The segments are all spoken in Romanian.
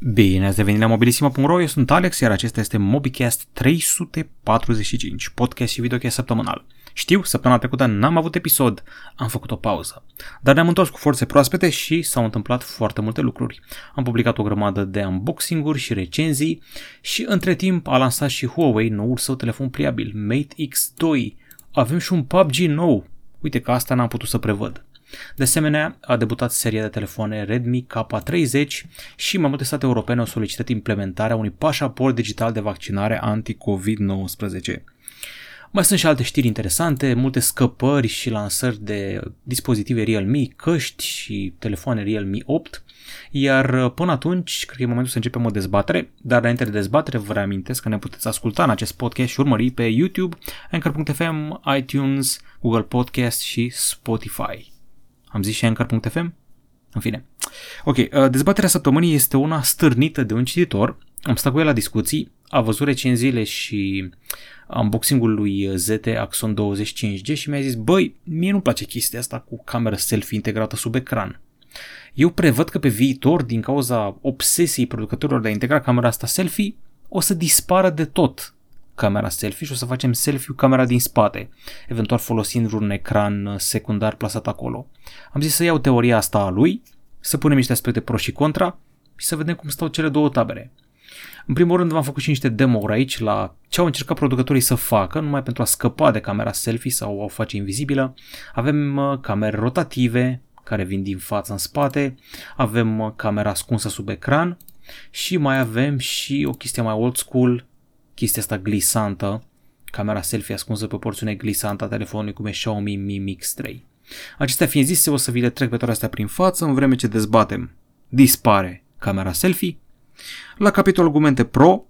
Bine ați revenit la mobilisima.ro, eu sunt Alex, iar acesta este MobiCast 345, podcast și videocast săptămânal. Știu, săptămâna trecută n-am avut episod, am făcut o pauză, dar ne-am întors cu forțe proaspete și s-au întâmplat foarte multe lucruri. Am publicat o grămadă de unboxing-uri și recenzii și între timp a lansat și Huawei noul său telefon pliabil, Mate X2. Avem și un PUBG nou, uite că asta n-am putut să prevăd. De asemenea, a debutat seria de telefoane Redmi K30 și mai multe state europene au solicitat implementarea unui pașaport digital de vaccinare anti-COVID-19. Mai sunt și alte știri interesante, multe scăpări și lansări de dispozitive Realme, căști și telefoane Realme 8, iar până atunci, cred că e momentul să începem o dezbatere, dar înainte de dezbatere vă reamintesc că ne puteți asculta în acest podcast și urmări pe YouTube, Anchor.fm, iTunes, Google Podcast și Spotify. Am zis și Anchor.fm? În fine. Ok, uh, dezbaterea săptămânii este una stârnită de un cititor. Am stat cu el la discuții, a văzut recenziile și unboxing-ul lui ZT Axon 25G și mi-a zis, băi, mie nu-mi place chestia asta cu cameră selfie integrată sub ecran. Eu prevăd că pe viitor, din cauza obsesiei producătorilor de a integra camera asta selfie, o să dispară de tot camera selfie și o să facem selfie cu camera din spate, eventual folosind un ecran secundar plasat acolo. Am zis să iau teoria asta a lui, să punem niște aspecte pro și contra și să vedem cum stau cele două tabere. În primul rând v-am făcut și niște demo aici la ce au încercat producătorii să facă, numai pentru a scăpa de camera selfie sau o face invizibilă. Avem uh, camere rotative care vin din față în spate, avem uh, camera ascunsă sub ecran și mai avem și o chestie mai old school chestia asta glisantă, camera selfie ascunsă pe o porțiune glisantă a telefonului cum e Xiaomi Mi Mix 3. Acestea fiind zise, o să vi le trec pe toate astea prin față în vreme ce dezbatem. Dispare camera selfie. La capitolul argumente pro,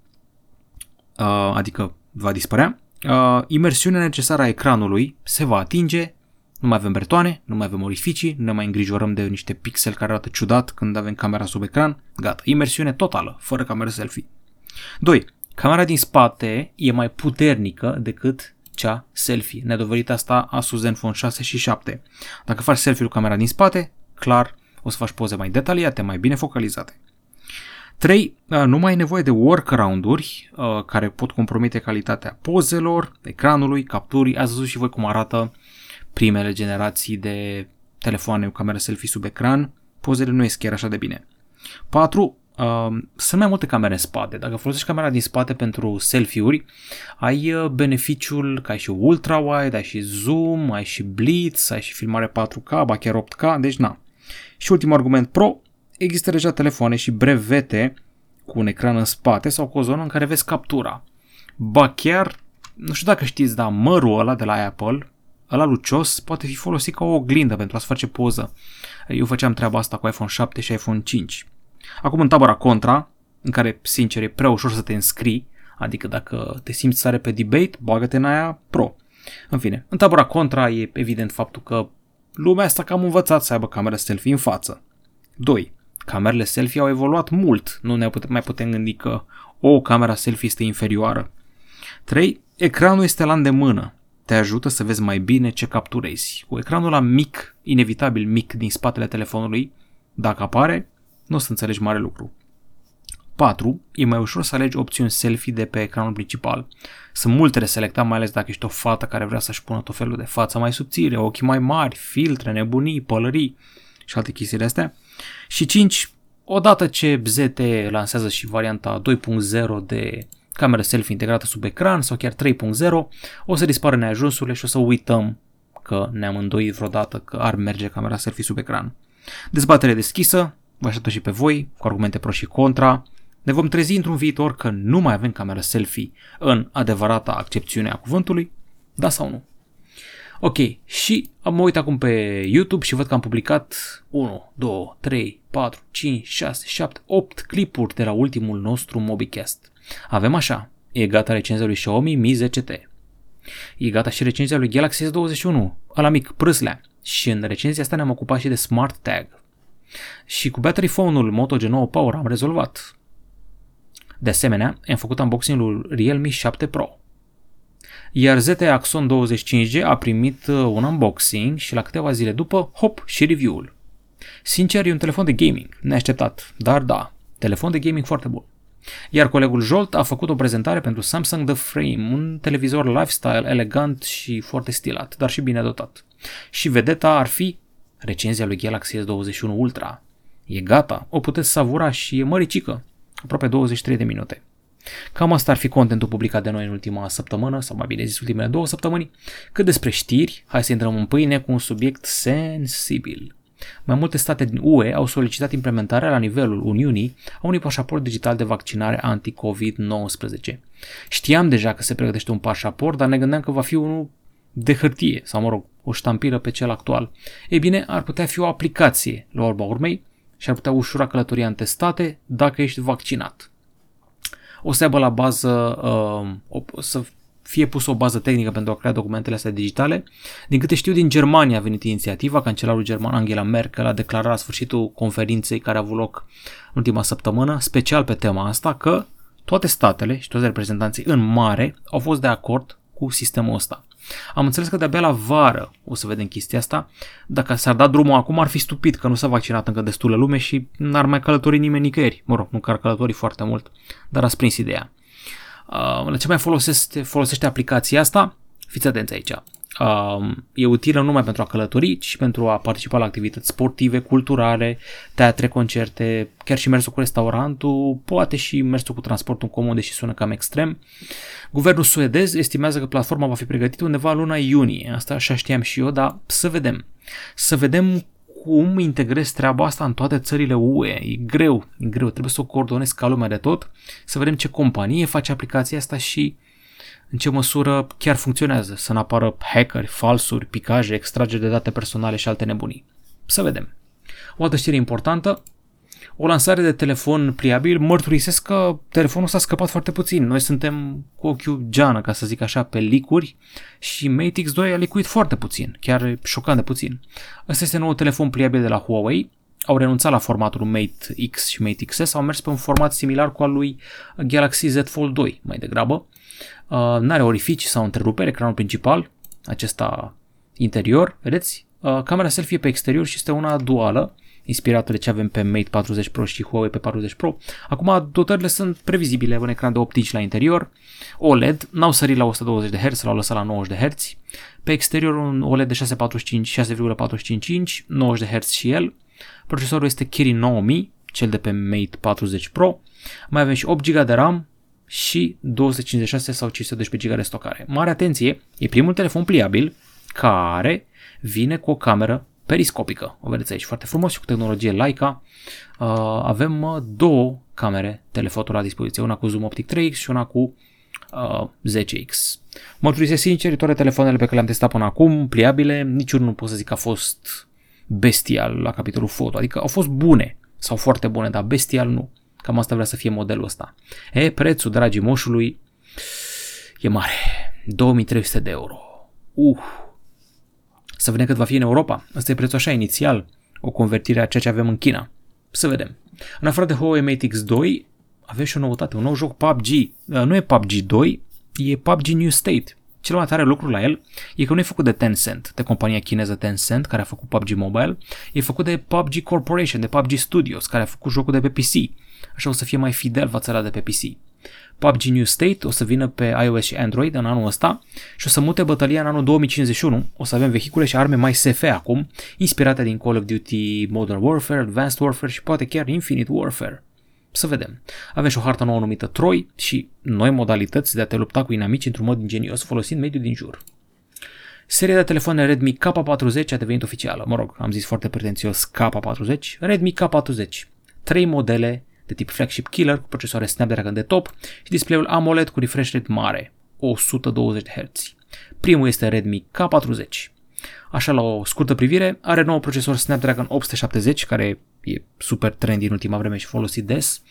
uh, adică va dispărea, uh, imersiunea necesară a ecranului se va atinge, nu mai avem bertoane, nu mai avem orificii, nu ne mai îngrijorăm de niște pixeli care arată ciudat când avem camera sub ecran, gata, imersiune totală, fără cameră selfie. 2. Camera din spate e mai puternică decât cea selfie. Ne-a dovedit asta Asus Zenfone 6 și 7. Dacă faci selfie cu camera din spate, clar o să faci poze mai detaliate, mai bine focalizate. 3. Uh, nu mai ai nevoie de workaround-uri uh, care pot compromite calitatea pozelor, ecranului, capturii. Ați văzut și voi cum arată primele generații de telefoane cu camera selfie sub ecran. Pozele nu ies chiar așa de bine. 4. Uh, sunt mai multe camere în spate. Dacă folosești camera din spate pentru selfie-uri, ai uh, beneficiul că ai și ultra-wide, ai și zoom, ai și blitz, ai și filmare 4K, ba chiar 8K, deci na. Și ultimul argument pro, există deja telefoane și brevete cu un ecran în spate sau cu o zonă în care vezi captura. Ba chiar, nu știu dacă știți, dar mărul ăla de la Apple, ăla lucios, poate fi folosit ca o oglindă pentru a-ți face poză. Eu făceam treaba asta cu iPhone 7 și iPhone 5. Acum în tabăra contra, în care, sincer, e prea ușor să te înscrii, adică dacă te simți sare pe debate, bagă-te în aia pro. În fine, în tabăra contra e evident faptul că lumea asta cam învățat să aibă camera selfie în față. 2. Camerele selfie au evoluat mult, nu ne mai putem gândi că o camera selfie este inferioară. 3. Ecranul este la îndemână. Te ajută să vezi mai bine ce capturezi. Cu ecranul la mic, inevitabil mic din spatele telefonului, dacă apare, nu o să înțelegi mare lucru. 4. E mai ușor să alegi opțiuni selfie de pe ecranul principal. Sunt multe de selectat, mai ales dacă ești o fată care vrea să-și pună tot felul de față mai subțire, ochi mai mari, filtre, nebunii, pălării și alte chestii de astea. Și 5. Odată ce ZT lansează și varianta 2.0 de cameră selfie integrată sub ecran sau chiar 3.0, o să dispară neajunsurile și o să uităm că ne-am îndoit vreodată că ar merge camera selfie sub ecran. Dezbatere deschisă, vă aștept și pe voi, cu argumente pro și contra. Ne vom trezi într-un viitor că nu mai avem cameră selfie în adevărata accepțiune a cuvântului, da sau nu? Ok, și mă uit acum pe YouTube și văd că am publicat 1, 2, 3, 4, 5, 6, 7, 8 clipuri de la ultimul nostru MobiCast. Avem așa, e gata recenzia lui Xiaomi Mi 10T. E gata și recenzia lui Galaxy S21, ăla mic, prâslea. Și în recenzia asta ne-am ocupat și de Smart Tag. Și cu battery phone-ul Moto G9 Power am rezolvat. De asemenea, am făcut unboxing-ul Realme 7 Pro. Iar ZT Axon 25G a primit uh, un unboxing și la câteva zile după, hop, și review-ul. Sincer, e un telefon de gaming, neașteptat, dar da, Telefon de gaming foarte bun. Iar colegul Jolt a făcut o prezentare pentru Samsung The Frame, un televizor lifestyle elegant și foarte stilat, dar și bine dotat. Și vedeta ar fi recenzia lui Galaxy S21 Ultra. E gata, o puteți savura și e măricică, aproape 23 de minute. Cam asta ar fi contentul publicat de noi în ultima săptămână, sau mai bine zis ultimele două săptămâni. Cât despre știri, hai să intrăm în pâine cu un subiect sensibil. Mai multe state din UE au solicitat implementarea la nivelul Uniunii a unui pașaport digital de vaccinare anti-COVID-19. Știam deja că se pregătește un pașaport, dar ne gândeam că va fi unul de hârtie, sau mă rog, o ștampilă pe cel actual. Ei bine, ar putea fi o aplicație, la urma urmei, și ar putea ușura călătoria în testate dacă ești vaccinat. O să aibă la bază, uh, o, să fie pusă o bază tehnică pentru a crea documentele astea digitale. Din câte știu, din Germania a venit inițiativa, cancelarul german Angela Merkel a declarat la sfârșitul conferinței care a avut loc în ultima săptămână, special pe tema asta, că toate statele și toți reprezentanții în mare au fost de acord cu sistemul ăsta. Am înțeles că de-abia la vară o să vedem chestia asta. Dacă s-ar da drumul acum ar fi stupid că nu s-a vaccinat încă destulă lume și n-ar mai călători nimeni nicăieri. Mă rog, nu că ar călători foarte mult, dar a prins ideea. Uh, la ce mai folosește, folosește aplicația asta? Fiți atenți aici. Uh, e utilă nu numai pentru a călători, ci și pentru a participa la activități sportive, culturale, teatre, concerte, chiar și mersul cu restaurantul, poate și mersul cu transportul comun, deși sună cam extrem. Guvernul suedez estimează că platforma va fi pregătită undeva în luna iunie. Asta așa știam și eu, dar să vedem. Să vedem cum integrezi treaba asta în toate țările UE. E greu, e greu, trebuie să o coordonezi ca lumea de tot, să vedem ce companie face aplicația asta și în ce măsură chiar funcționează, să nu apară hackeri, falsuri, picaje, extrageri de date personale și alte nebunii. Să vedem. O altă știre importantă, o lansare de telefon pliabil, mărturisesc că telefonul s-a scăpat foarte puțin. Noi suntem cu ochiul geană, ca să zic așa, pe licuri și Mate X2 a licuit foarte puțin, chiar șocant de puțin. Ăsta este nou telefon pliabil de la Huawei, au renunțat la formatul Mate X și Mate XS, au mers pe un format similar cu al lui Galaxy Z Fold 2, mai degrabă. Uh, n-are orificii sau întrerupere, ecranul principal, acesta interior, vedeți? Uh, camera selfie e pe exterior și este una duală, inspirată de ce avem pe Mate 40 Pro și Huawei pe 40 Pro. Acum dotările sunt previzibile, un ecran de 8 inch la interior, OLED, n-au sărit la 120 de Hz, l-au lăsat la 90 de Hz. Pe exterior un OLED de 645, 6,45 inch, 90 de Hz și el. Procesorul este Kirin 9000, cel de pe Mate 40 Pro. Mai avem și 8 GB de RAM și 256 sau 512 GB de stocare. Mare atenție, e primul telefon pliabil care vine cu o cameră periscopică. O vedeți aici foarte frumos și cu tehnologie Leica. Uh, avem uh, două camere telefoto la dispoziție, una cu zoom optic 3x și una cu uh, 10x. Mărturisesc sincer, toate telefoanele pe care le-am testat până acum, pliabile, niciunul nu pot să zic că a fost bestial la capitolul foto, adică au fost bune sau foarte bune, dar bestial nu. Cam asta vrea să fie modelul ăsta. E, prețul, dragii moșului, e mare. 2300 de euro. Uh, să vedem cât va fi în Europa. Asta e prețul așa inițial, o convertire a ceea ce avem în China. Să vedem. În afară de Huawei Mate X2, avem și o noutate, un nou joc PUBG. Uh, nu e PUBG 2, e PUBG New State. Cel mai tare lucru la el e că nu e făcut de Tencent, de compania chineză Tencent, care a făcut PUBG Mobile, e făcut de PUBG Corporation, de PUBG Studios, care a făcut jocul de pe PC. Așa o să fie mai fidel față la de pe PC. PUBG New State o să vină pe iOS și Android în anul ăsta și o să mute bătălia în anul 2051. O să avem vehicule și arme mai SF acum, inspirate din Call of Duty Modern Warfare, Advanced Warfare și poate chiar Infinite Warfare. Să vedem. Avem și o hartă nouă numită Troy și noi modalități de a te lupta cu inamici într-un mod ingenios folosind mediul din jur. Seria de telefoane Redmi K40 a devenit oficială. Mă rog, am zis foarte pretențios K40. Redmi K40. Trei modele de tip flagship killer cu procesoare Snapdragon de top și display-ul AMOLED cu refresh rate mare, 120 Hz. Primul este Redmi K40. Așa la o scurtă privire, are nou procesor Snapdragon 870, care e super trendy în ultima vreme și folosit des.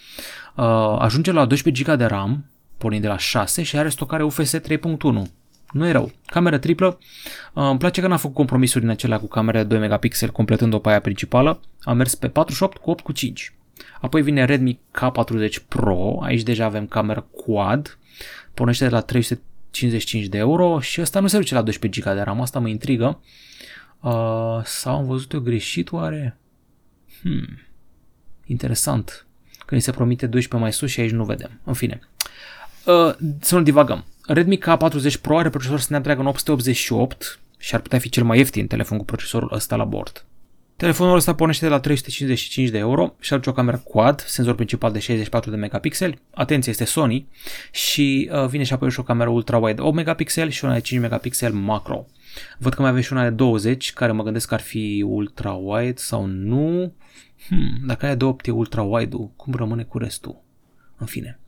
Uh, ajunge la 12 GB de RAM, pornind de la 6 și are stocare UFS 3.1. Nu e rău. Camera triplă. Uh, îmi place că n-a făcut compromisuri din acelea cu camera de 2 megapixel completând-o pe aia principală. A mers pe 48 cu 8 cu 5. Apoi vine Redmi K40 Pro, aici deja avem cameră quad, pornește de la 355 de euro și ăsta nu se duce la 12 GB de RAM, asta mă intrigă. Uh, sau am văzut eu greșit oare? Hmm. Interesant. când se promite 12 mai sus și aici nu vedem. În fine, uh, să nu divagăm. Redmi K40 Pro are procesor Snapdragon 888 și ar putea fi cel mai ieftin telefon cu procesorul ăsta la bord. Telefonul ăsta pornește de la 355 de euro și are o cameră quad, senzor principal de 64 de megapixeli, atenție este Sony și uh, vine și apoi și o cameră ultra-wide 8 megapixeli și una de 5 megapixeli macro. Văd că mai avem și una de 20 care mă gândesc că ar fi ultra-wide sau nu. Hmm, dacă aia de 8 e ultra-wide-ul, cum rămâne cu restul? În fine.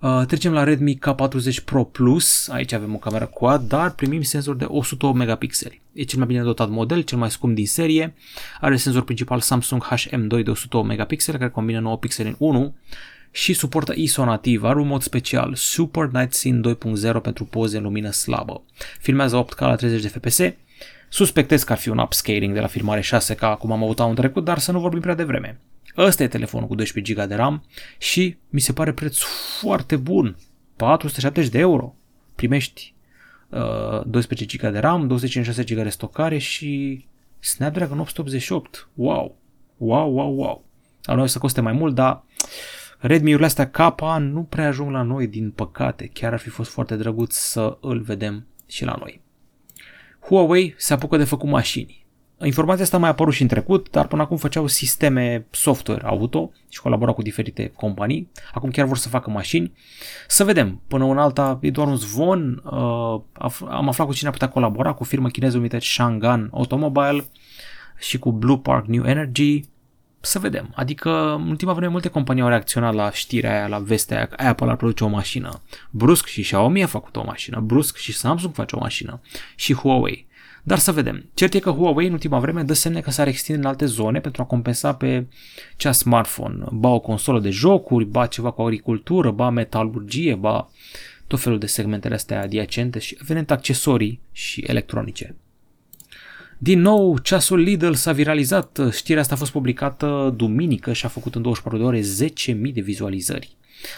Uh, trecem la Redmi K40 Pro Plus, aici avem o cameră quad, dar primim senzor de 108 megapixeli. E cel mai bine dotat model, cel mai scump din serie, are senzor principal Samsung HM2 de 108 megapixeli, care combină 9 pixeli în 1 și suportă ISO nativ, are un mod special, Super Night Scene 2.0 pentru poze în lumină slabă. Filmează 8K la 30 de fps, Suspectez că ar fi un upscaling de la filmare 6K, cum am avut anul trecut, dar să nu vorbim prea devreme. Ăsta e telefonul cu 12 GB de RAM și mi se pare preț foarte bun. 470 de euro. Primești uh, 12 GB de RAM, 256 GB de stocare și Snapdragon 888. Wow! Wow, wow, wow! La noi o să coste mai mult, dar Redmi-urile astea K nu prea ajung la noi, din păcate. Chiar ar fi fost foarte drăguț să îl vedem și la noi. Huawei se apucă de făcut mașini. Informația asta mai a apărut și în trecut, dar până acum făceau sisteme software auto și colaborau cu diferite companii. Acum chiar vor să facă mașini. Să vedem. Până în alta e doar un zvon. Uh, am aflat cu cine a putea colabora, cu firma chineză numită Shangan Automobile și cu Blue Park New Energy. Să vedem. Adică în ultima vreme multe companii au reacționat la știrea aia, la vestea aia, că Apple ar produce o mașină. Brusc și Xiaomi a făcut o mașină. Brusc și Samsung face o mașină. Și Huawei. Dar să vedem. Cert e că Huawei în ultima vreme dă semne că s-ar extinde în alte zone pentru a compensa pe cea smartphone. Ba o consolă de jocuri, ba ceva cu agricultură, ba metalurgie, ba tot felul de segmentele astea adiacente și evenent accesorii și electronice. Din nou, ceasul Lidl s-a viralizat. Știrea asta a fost publicată duminică și a făcut în 24 de ore 10.000 de vizualizări.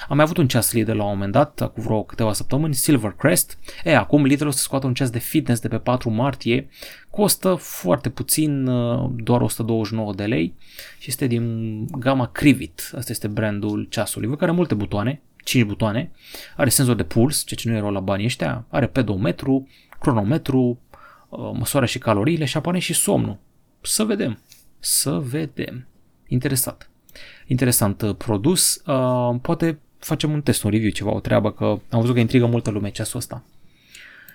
Am mai avut un ceas Lidl la un moment dat, cu vreo câteva săptămâni, Silvercrest. E, acum Lidl o să scoată un ceas de fitness de pe 4 martie. Costă foarte puțin, uh, doar 129 de lei și este din gama Crivit. Asta este brandul ceasului. Văd că are multe butoane, 5 butoane. Are senzor de puls, ceea ce nu erau la banii ăștia. Are pedometru, cronometru, uh, măsoară și caloriile și apare și somnul. Să vedem. Să vedem. Interesat interesant uh, produs. Uh, poate facem un test, un review, ceva, o treabă, că am văzut că intrigă multă lume ceasul ăsta.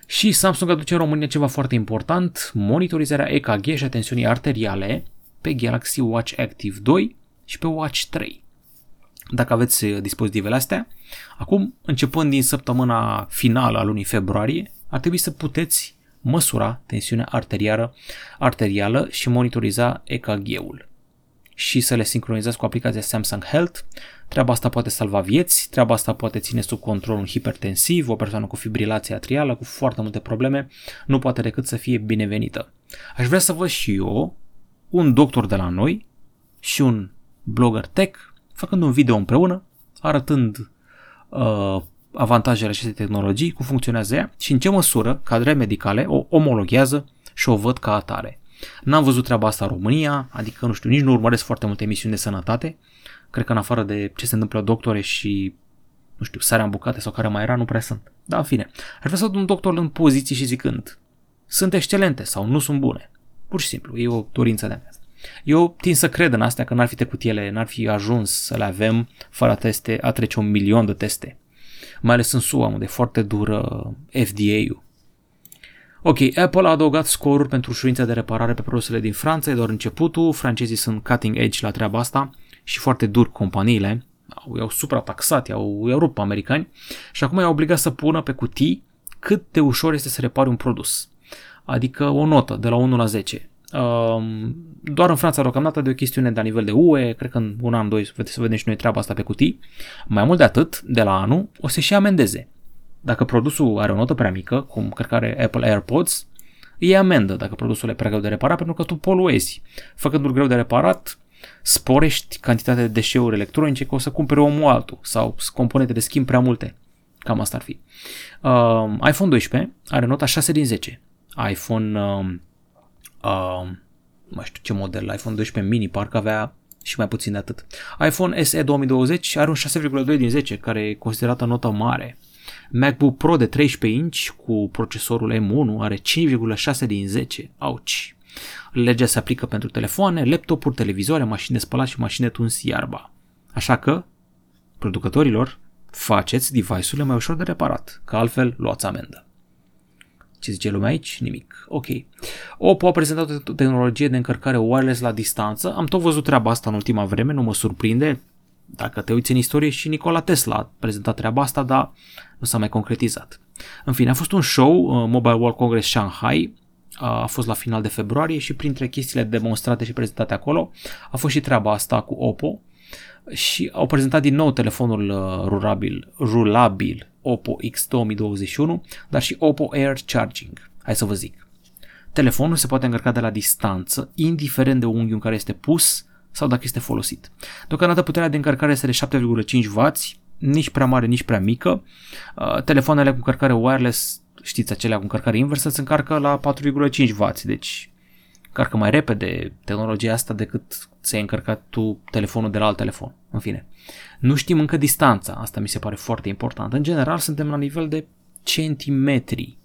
Și Samsung aduce în România ceva foarte important, monitorizarea EKG și a tensiunii arteriale pe Galaxy Watch Active 2 și pe Watch 3. Dacă aveți uh, dispozitivele astea, acum, începând din săptămâna finală a lunii februarie, ar trebui să puteți măsura tensiunea arterială, arterială și monitoriza EKG-ul și să le sincronizați cu aplicația Samsung Health. Treaba asta poate salva vieți, treaba asta poate ține sub control un hipertensiv, o persoană cu fibrilație atrială, cu foarte multe probleme, nu poate decât să fie binevenită. Aș vrea să văd și eu un doctor de la noi și un blogger tech făcând un video împreună, arătând uh, avantajele acestei tehnologii, cum funcționează ea și în ce măsură cadrele medicale o omologhează și o văd ca atare. N-am văzut treaba asta în România, adică nu știu, nici nu urmăresc foarte multe emisiuni de sănătate. Cred că în afară de ce se întâmplă la doctore și nu știu, sarea în bucate sau care mai era, nu prea sunt. Da, în fine. Ar vrea să un doctor în poziții și zicând sunt excelente sau nu sunt bune. Pur și simplu, e o dorință de-a mea. Eu tind să cred în astea că n-ar fi trecut ele, n-ar fi ajuns să le avem fără teste, a trece un milion de teste. Mai ales în SUA, unde e foarte dură FDA-ul. Ok, Apple a adăugat scoruri pentru ușurința de reparare pe produsele din Franța, e doar începutul, francezii sunt cutting edge la treaba asta și foarte dur companiile, i-au suprataxat, i-au, i-au rupt pe americani și acum i-au obligat să pună pe cutii cât de ușor este să repari un produs. Adică o notă de la 1 la 10. Um, doar în Franța deocamdată de o chestiune de la nivel de UE, cred că în un an, doi să vedem și noi treaba asta pe cutii. Mai mult de atât, de la anul, o să și amendeze dacă produsul are o notă prea mică, cum cred că are Apple AirPods, e amendă dacă produsul e prea greu de reparat pentru că tu poluezi. Făcându-l greu de reparat, sporești cantitatea de deșeuri electronice că o să cumpere omul altul sau componente de schimb prea multe. Cam asta ar fi. Uh, iPhone 12 are nota 6 din 10. iPhone, uh, uh, nu mai știu ce model, iPhone 12 mini parcă avea și mai puțin de atât. iPhone SE 2020 are un 6,2 din 10, care e considerată notă mare. MacBook Pro de 13 inch cu procesorul M1 are 5,6 din 10. Auci! Legea se aplică pentru telefoane, laptopuri, televizoare, mașini de spălat și mașini de tuns iarba. Așa că, producătorilor, faceți device-urile mai ușor de reparat, că altfel luați amendă. Ce zice lumea aici? Nimic. Ok. Oppo a prezentat o tehnologie de încărcare wireless la distanță. Am tot văzut treaba asta în ultima vreme, nu mă surprinde. Dacă te uiți în istorie și Nikola Tesla a prezentat treaba asta, dar nu s-a mai concretizat. În fine, a fost un show, uh, Mobile World Congress Shanghai, a fost la final de februarie și printre chestiile demonstrate și prezentate acolo a fost și treaba asta cu Oppo și au prezentat din nou telefonul uh, rulabil, rulabil Oppo X 2021, dar și Oppo Air Charging. Hai să vă zic. Telefonul se poate încărca de la distanță, indiferent de unghiul în care este pus sau dacă este folosit. Deocamdată puterea de încărcare este de 7,5W, nici prea mare, nici prea mică. Uh, telefoanele cu încărcare wireless, știți, acelea cu încărcare inversă, se încarcă la 4,5W, deci carcă mai repede tehnologia asta decât ți-ai încărcat tu telefonul de la alt telefon. În fine. Nu știm încă distanța, asta mi se pare foarte important. În general suntem la nivel de centimetri.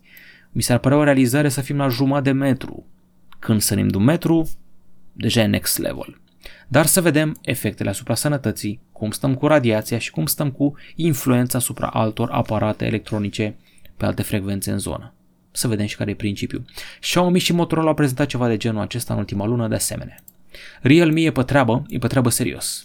Mi s-ar părea o realizare să fim la jumătate de metru. Când sărim de un metru, deja e next level. Dar să vedem efectele asupra sănătății, cum stăm cu radiația și cum stăm cu influența asupra altor aparate electronice pe alte frecvențe în zonă. Să vedem și care e principiul. Xiaomi și Motorola au prezentat ceva de genul acesta în ultima lună de asemenea. Realme e pe treabă, e pe treabă serios.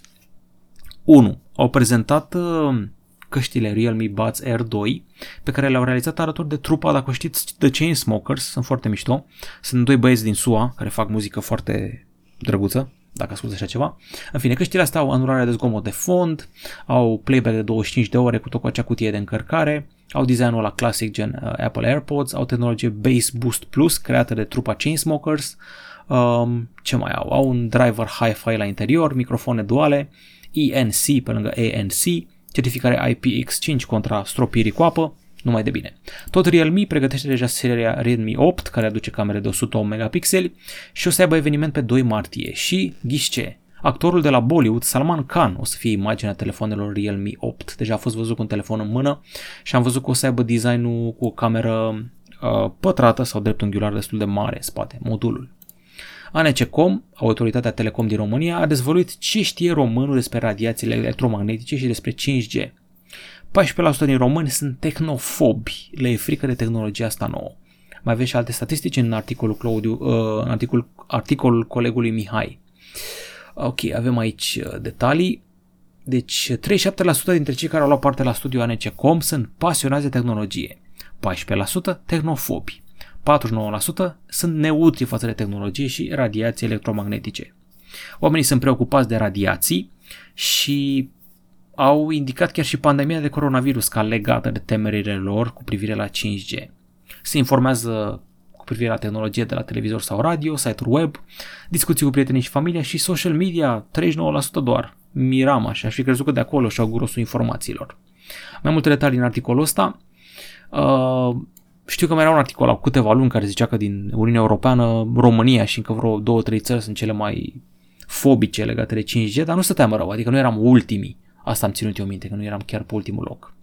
1. Au prezentat uh, căștile Realme Buds Air 2 pe care le-au realizat alături de trupa, dacă știți, The Chainsmokers, sunt foarte mișto. Sunt doi băieți din SUA care fac muzică foarte drăguță, dacă asculti așa ceva. În fine, căștile astea au anulare de zgomot de fond, au playback de 25 de ore cu tot cu acea cutie de încărcare, au designul la classic gen uh, Apple AirPods, au tehnologie Bass Boost Plus creată de trupa Chainsmokers, um, ce mai au? Au un driver Hi-Fi la interior, microfoane duale, ENC pe lângă ANC, certificare IPX5 contra stropirii cu apă, numai de bine. Tot Realme pregătește deja seria Redmi 8, care aduce camere de 108 megapixeli și o să aibă eveniment pe 2 martie și, ghișce, actorul de la Bollywood, Salman Khan, o să fie imaginea telefonelor Realme 8. Deja a fost văzut cu un telefon în mână și am văzut că o să aibă designul cu o cameră uh, pătrată sau dreptunghiular destul de mare în spate, modulul. ANCCOM, Autoritatea Telecom din România, a dezvăluit ce știe românul despre radiațiile electromagnetice și despre 5G. 14% din români sunt tehnofobi, le e frică de tehnologia asta nouă. Mai aveți și alte statistici în articolul, Claudiu, uh, în articol, articolul colegului Mihai. Ok, avem aici uh, detalii. Deci 37% dintre cei care au luat parte la studiul ANCCOM sunt pasionați de tehnologie. 14% tehnofobi. 49% sunt neutri față de tehnologie și radiații electromagnetice. Oamenii sunt preocupați de radiații și au indicat chiar și pandemia de coronavirus ca legată de temerile lor cu privire la 5G. Se informează cu privire la tehnologie de la televizor sau radio, site-uri web, discuții cu prietenii și familia și social media, 39% doar. Miram așa, aș fi crezut că de acolo și-au gurosul informațiilor. Mai multe detalii în articolul ăsta. Uh, știu că mai era un articol la câteva luni care zicea că din Uniunea Europeană, România și încă vreo două, trei țări sunt cele mai fobice legate de 5G, dar nu stăteam rău, adică nu eram ultimii. Asta am ținut eu minte, că nu eram chiar pe ultimul loc.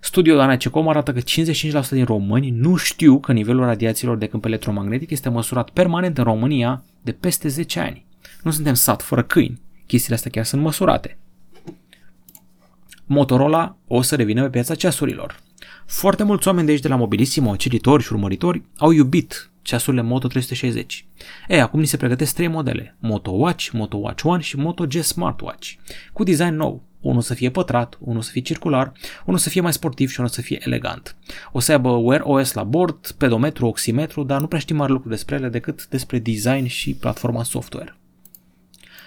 Studiul ANACECOM arată că 55% din români nu știu că nivelul radiațiilor de câmp electromagnetic este măsurat permanent în România de peste 10 ani. Nu suntem sat fără câini. Chestiile astea chiar sunt măsurate. Motorola o să revină pe piața ceasurilor. Foarte mulți oameni de aici de la Mobilissimo, cititori și urmăritori, au iubit ceasurile Moto 360. E, acum ni se pregătesc trei modele, Moto Watch, Moto Watch One și Moto G Smartwatch, cu design nou. Unul să fie pătrat, unul să fie circular, unul să fie mai sportiv și unul să fie elegant. O să aibă Wear OS la bord, pedometru, oximetru, dar nu prea știm mare lucru despre ele decât despre design și platforma software.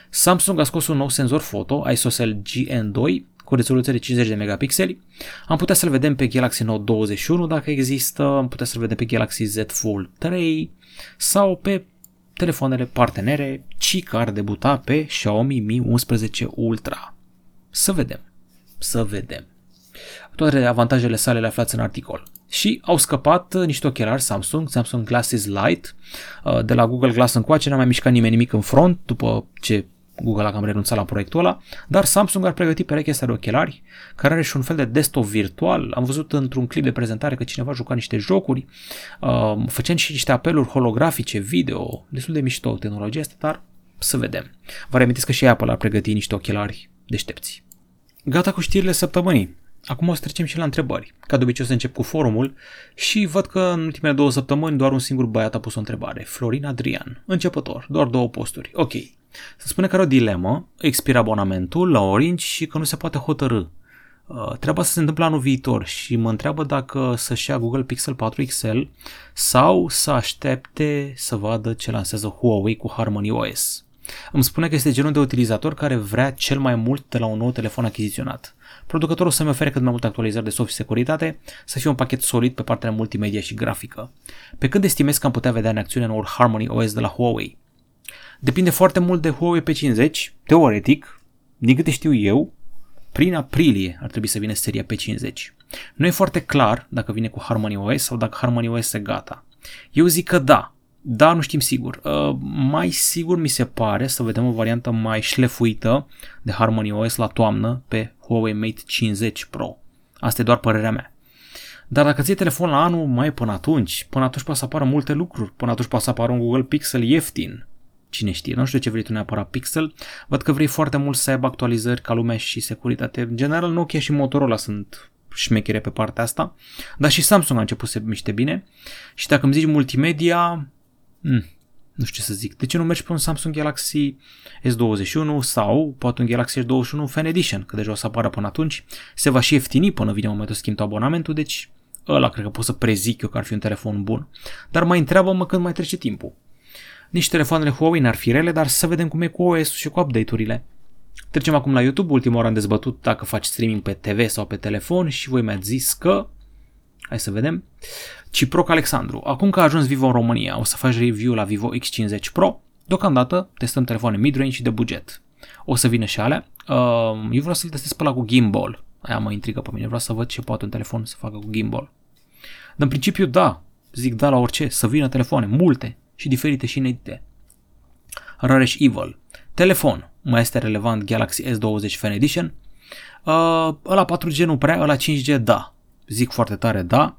Samsung a scos un nou senzor foto, ISOCELL GN2, cu rezoluție de 50 de megapixeli. Am putea să-l vedem pe Galaxy Note 21 dacă există, am putea să-l vedem pe Galaxy Z Fold 3 sau pe telefoanele partenere, ci care ar debuta pe Xiaomi Mi 11 Ultra. Să vedem. Să vedem. Toate avantajele sale le aflați în articol. Și au scăpat niște ochelari Samsung, Samsung Glasses Lite. Uh, de la Google Glass încoace n-a mai mișcat nimeni nimic în front după ce Google a cam renunțat la proiectul ăla, dar Samsung ar pregăti perechea asta de ochelari, care are și un fel de desktop virtual. Am văzut într-un clip de prezentare că cineva juca niște jocuri, uh, făcând și niște apeluri holografice, video, destul de mișto tehnologia asta, dar să vedem. Vă reamintesc că și Apple ar pregăti niște ochelari deștepți. Gata cu știrile săptămânii. Acum o să trecem și la întrebări. Ca de obicei o să încep cu forumul și văd că în ultimele două săptămâni doar un singur băiat a pus o întrebare. Florin Adrian, începător, doar două posturi. Ok. Se spune că are o dilemă, expiră abonamentul la Orange și că nu se poate hotărâ. Uh, treaba să se întâmple anul viitor și mă întreabă dacă să-și ia Google Pixel 4 XL sau să aștepte să vadă ce lansează Huawei cu Harmony OS. Îmi spune că este genul de utilizator care vrea cel mai mult de la un nou telefon achiziționat. Producătorul să-mi ofere cât mai multe actualizări de soft și securitate, să fie un pachet solid pe partea multimedia și grafică. Pe când estimez că am putea vedea în acțiune noul Harmony OS de la Huawei? Depinde foarte mult de Huawei P50, teoretic, din câte știu eu, prin aprilie ar trebui să vină seria P50. Nu e foarte clar dacă vine cu Harmony OS sau dacă Harmony OS e gata. Eu zic că da, da, nu știm sigur. Uh, mai sigur mi se pare să vedem o variantă mai șlefuită de Harmony OS la toamnă pe Huawei Mate 50 Pro. Asta e doar părerea mea. Dar dacă ții telefon la anul, mai până atunci, până atunci poate să apară multe lucruri. Până atunci poate să apară un Google Pixel ieftin. Cine știe, nu știu ce vrei tu neapărat Pixel. Văd că vrei foarte mult să aibă actualizări ca lumea și securitate. În general, Nokia și Motorola sunt șmechere pe partea asta. Dar și Samsung a început să se miște bine. Și dacă îmi zici multimedia, Hmm, nu știu ce să zic. De ce nu mergi pe un Samsung Galaxy S21 sau poate un Galaxy S21 Fan Edition, că deja o să apară până atunci. Se va și ieftini până vine momentul să schimb abonamentul, deci ăla cred că pot să prezic eu că ar fi un telefon bun. Dar mai întreabă-mă când mai trece timpul. Nici telefoanele Huawei n-ar fi rele, dar să vedem cum e cu OS și cu update-urile. Trecem acum la YouTube. Ultima oară am dezbătut dacă faci streaming pe TV sau pe telefon și voi mi-ați zis că Hai să vedem. Ciproc Alexandru. Acum că a ajuns Vivo în România, o să faci review la Vivo X50 Pro. Deocamdată testăm telefoane mid-range și de buget. O să vină și alea. Uh, eu vreau să-l testez pe la cu gimbal. Aia mă intrigă pe mine. Vreau să văd ce poate un telefon să facă cu gimbal. Dar în principiu da. Zic da la orice. Să vină telefoane. Multe. Și diferite și inedite. Rareș Evil. Telefon. Mai este relevant Galaxy S20 Fan Edition? Uh, ăla 4G nu prea, ăla 5G da zic foarte tare da,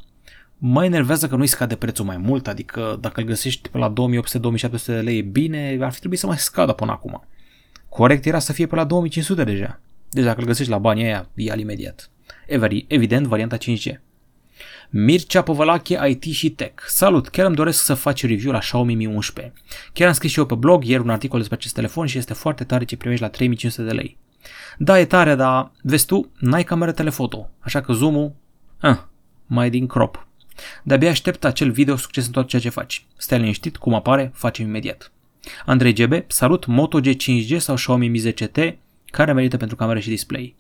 mă enervează că nu-i scade prețul mai mult, adică dacă îl găsești pe la 2800-2700 de lei e bine, ar fi trebuit să mai scadă până acum. Corect era să fie pe la 2500 deja. Deci dacă îl găsești la banii aia, ia imediat. Evident, varianta 5G. Mircea Povălache, IT și Tech. Salut, chiar îmi doresc să faci review la Xiaomi Mi 11. Chiar am scris și eu pe blog ieri un articol despre acest telefon și este foarte tare ce primești la 3500 de lei. Da, e tare, dar vezi tu, n-ai cameră telefoto, așa că zoom-ul Ah, mai din crop. De-abia aștept acel video succes în tot ceea ce faci. Stai liniștit, cum apare, facem imediat. Andrei GB, salut Moto G5G sau Xiaomi Mi 10T, care merită pentru cameră și display.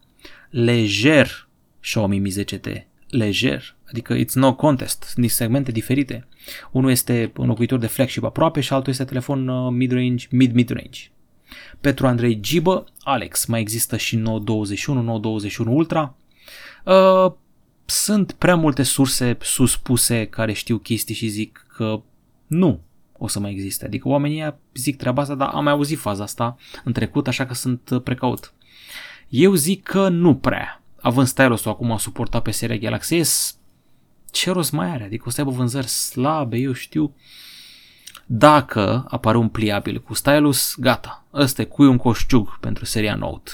Lejer Xiaomi Mi 10T. Lejer. Adică it's no contest. Sunt segmente diferite. Unul este înlocuitor de flagship aproape și altul este telefon uh, mid-range, mid-mid-range. Petru Andrei Gibă, Alex, mai există și 921, 921 Ultra. Uh, sunt prea multe surse suspuse care știu chestii și zic că nu o să mai existe. Adică oamenii zic treaba asta, dar am mai auzit faza asta în trecut, așa că sunt precaut. Eu zic că nu prea. Având stylus-ul acum suportat pe seria Galaxy S, ce rost mai are? Adică o să aibă vânzări slabe, eu știu. Dacă apare un pliabil cu stylus, gata. Ăsta e cu un coșciug pentru seria Note.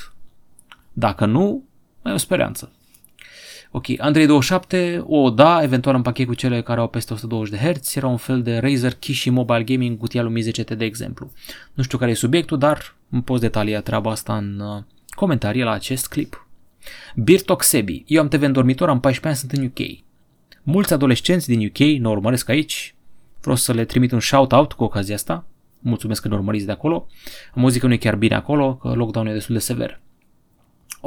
Dacă nu, mai e o speranță. Ok, Andrei 27, o da, eventual în pachet cu cele care au peste 120 de Hz, era un fel de Razer Kishi Mobile Gaming cutia lui Mi 10T de exemplu. Nu știu care e subiectul, dar îmi poți detalia treaba asta în uh, comentarii la acest clip. Birtok Sebi, eu am TV în dormitor, am 14 ani, sunt în UK. Mulți adolescenți din UK ne urmăresc aici, vreau să le trimit un shout-out cu ocazia asta, mulțumesc că ne urmăriți de acolo. Muzica nu e chiar bine acolo, că lockdown e destul de sever.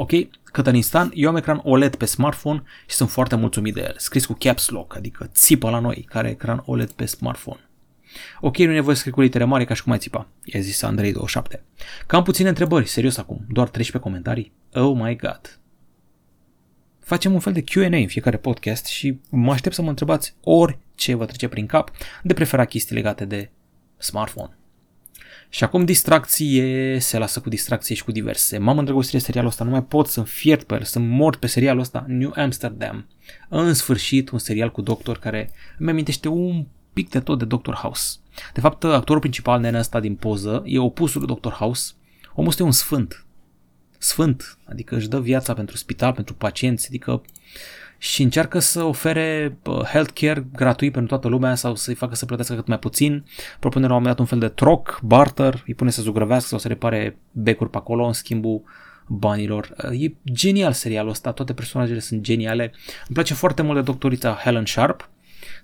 Ok, Cătălin Stan, eu am ecran OLED pe smartphone și sunt foarte mulțumit de el. Scris cu caps lock, adică țipă la noi, care ecran OLED pe smartphone. Ok, nu e nevoie să scrii cu litere mari ca și cum ai țipa, i-a zis Andrei 27. Cam puține întrebări, serios acum, doar 13 comentarii. Oh my god. Facem un fel de Q&A în fiecare podcast și mă aștept să mă întrebați orice vă trece prin cap, de preferat chestii legate de smartphone. Și acum distracție, se lasă cu distracție și cu diverse. M-am îndrăgostit de serialul ăsta, nu mai pot să-mi fiert pe el, să mort pe serialul ăsta, New Amsterdam. În sfârșit, un serial cu doctor care îmi amintește un pic de tot de Doctor House. De fapt, actorul principal, nenea ăsta din poză, e opusul lui Doctor House. Omul este un sfânt. Sfânt, adică își dă viața pentru spital, pentru pacienți, adică și încearcă să ofere healthcare gratuit pentru toată lumea sau să-i facă să plătească cât mai puțin. Propune la un moment dat un fel de troc, barter, îi pune să zugrăvească sau să repare becuri pe acolo în schimbul banilor. E genial serialul ăsta, toate personajele sunt geniale. Îmi place foarte mult de doctorița Helen Sharp,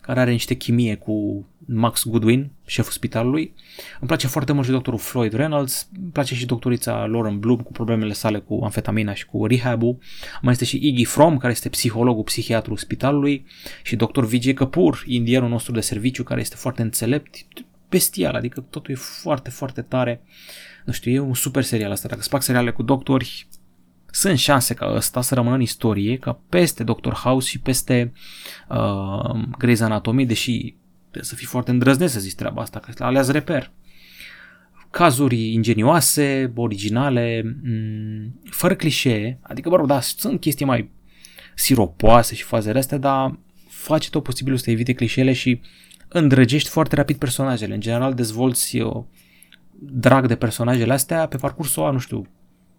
care are niște chimie cu Max Goodwin, șeful spitalului. Îmi place foarte mult și doctorul Floyd Reynolds, îmi place și doctorița Lauren Bloom cu problemele sale cu amfetamina și cu rehab-ul. Mai este și Iggy Fromm, care este psihologul, psihiatrul spitalului și doctor Vijay Kapoor, indianul nostru de serviciu, care este foarte înțelept, bestial, adică totul e foarte, foarte tare. Nu știu, e un super serial asta. Dacă îți fac seriale cu doctori, sunt șanse ca ăsta să rămână în istorie, ca peste Doctor House și peste uh, Grey's Anatomy, deși să fii foarte îndrăzneț să zici treaba asta, că aleați reper. Cazuri ingenioase, originale, m- mm, fără clișee, adică, bă rog, da, sunt chestii mai siropoase și fazele astea, dar face tot posibilul să evite clișeele și îndrăgești foarte rapid personajele. În general dezvolți o drag de personajele astea pe parcursul a, nu știu,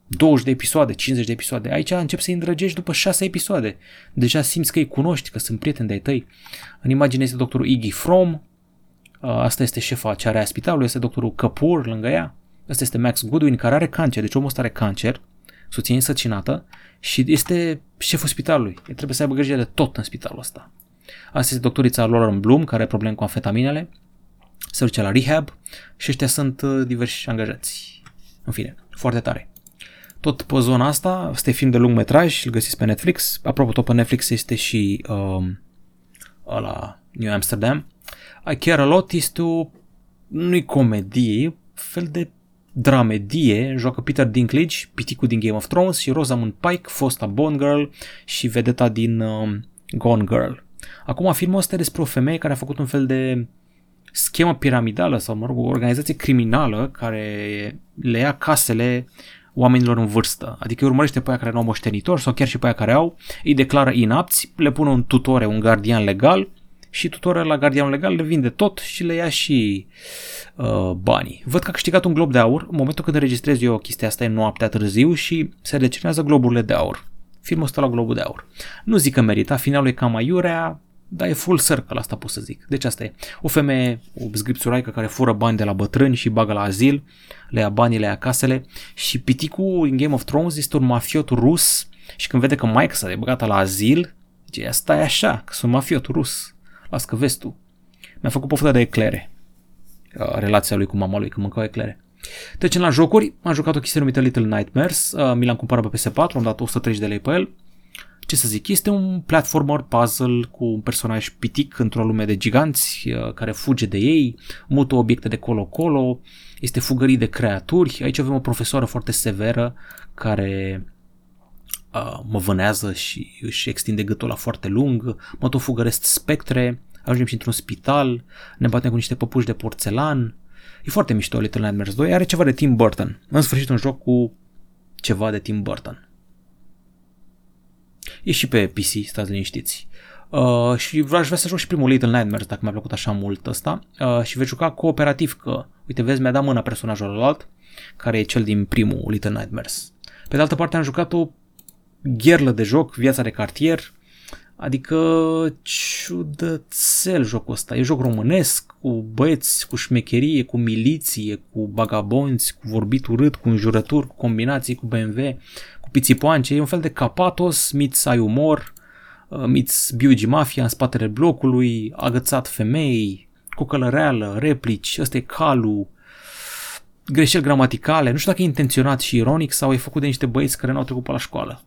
20 de episoade, 50 de episoade. Aici încep să-i îndrăgești după 6 episoade. Deja simți că îi cunoști, că sunt prieteni de-ai tăi. În imagine este doctorul Iggy Fromm, uh, asta este șefa ce are a spitalului, este doctorul Kapoor lângă ea, asta este Max Goodwin care are cancer, deci omul ăsta are cancer, soția însăcinată și este șeful spitalului. El trebuie să aibă grijă de tot în spitalul ăsta. Asta este doctorița Lauren Bloom, care are probleme cu amfetaminele, se duce la rehab și ăștia sunt uh, diversi angajați. În fine, foarte tare. Tot pe zona asta, este film de lung metraj, îl găsiți pe Netflix. Apropo, tot pe Netflix este și um, ăla New Amsterdam. I Care A Lot este o, nu-i comedie, e fel de dramedie, joacă Peter Dinklage, piticul din Game of Thrones și Rosamund Pike, fosta Bond Girl și vedeta din um, Gone Girl. Acum filmul ăsta despre o femeie care a făcut un fel de schemă piramidală sau, mă rog, o organizație criminală care le ia casele oamenilor în vârstă. Adică îi urmărește pe aia care nu au moștenitor sau chiar și pe aia care au, îi declară inapți, le pune un tutore, un gardian legal și tutorul la gardianul legal le vinde tot și le ia și uh, banii. Văd că a câștigat un glob de aur. În momentul când înregistrez eu chestia asta e noaptea târziu și se decernează globurile de aur. Filmul ăsta la globul de aur. Nu zic că merita, finalul e cam aiurea, dar e full circle, asta pot să zic. Deci asta e. O femeie, o zgripțuraică care fură bani de la bătrâni și bagă la azil, le ia banii, le ia casele și piticul în Game of Thrones este un mafiot rus și când vede că Mike s-a băgat la azil, zice, asta e așa, că sunt mafiot rus. Las că vezi tu. Mi-a făcut poftă de eclere. Uh, relația lui cu mama lui, când mâncau eclere. Trecem la jocuri, am jucat o chestie numită Little Nightmares, uh, mi l-am cumpărat pe PS4, am dat 130 de lei pe el ce să zic, este un platformer puzzle cu un personaj pitic într-o lume de giganți uh, care fuge de ei, mută obiecte de colo-colo, este fugărit de creaturi. Aici avem o profesoară foarte severă care uh, mă vânează și își extinde gâtul la foarte lung, mă tot fugăresc spectre, ajungem și într-un spital, ne batem cu niște păpuși de porțelan. E foarte mișto Little Nightmares 2, are ceva de Tim Burton. În sfârșit un joc cu ceva de Tim Burton. E și pe PC, stați liniștiți. Uh, și aș vrea să joc și primul Little Nightmares dacă mi-a plăcut așa mult ăsta uh, și veți juca cooperativ că, uite vezi, mi-a dat mâna personajul alt care e cel din primul Little Nightmares. Pe de altă parte am jucat o gherlă de joc, viața de cartier, adică ciudățel jocul ăsta. E joc românesc, cu băieți, cu șmecherie, cu miliție, cu bagabonți, cu vorbit urât, cu înjurături, cu combinații, cu BMW, cu pițipoance, e un fel de capatos, miți ai umor, uh, miți Biugi Mafia în spatele blocului, agățat femei, cu călăreală, replici, ăsta e calul, greșeli gramaticale, nu știu dacă e intenționat și ironic sau e făcut de niște băieți care n-au trecut pe la școală.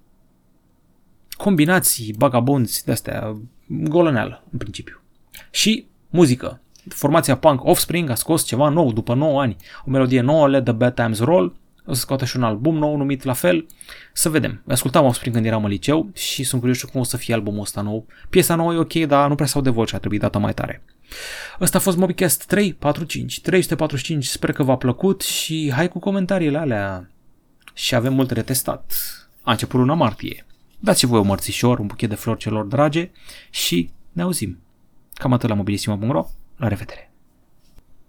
Combinații, bagabonți, de-astea, golăneală, în principiu. Și muzică. Formația punk Offspring a scos ceva nou după 9 ani. O melodie nouă, Let the Bad Times Roll, o să scoată și un album nou numit la fel. Să vedem. Ascultam Offspring când eram în liceu și sunt curios cum o să fie albumul ăsta nou. Piesa nouă e ok, dar nu prea s-au de voce, a trebuit dată mai tare. Ăsta a fost MobiCast 345, 345, sper că v-a plăcut și hai cu comentariile alea. Și avem multe de testat. A început luna martie. Dați-și voi o mărțișor, un buchet de flori celor drage și ne auzim. Cam atât la mobilisimo.ro. La revedere!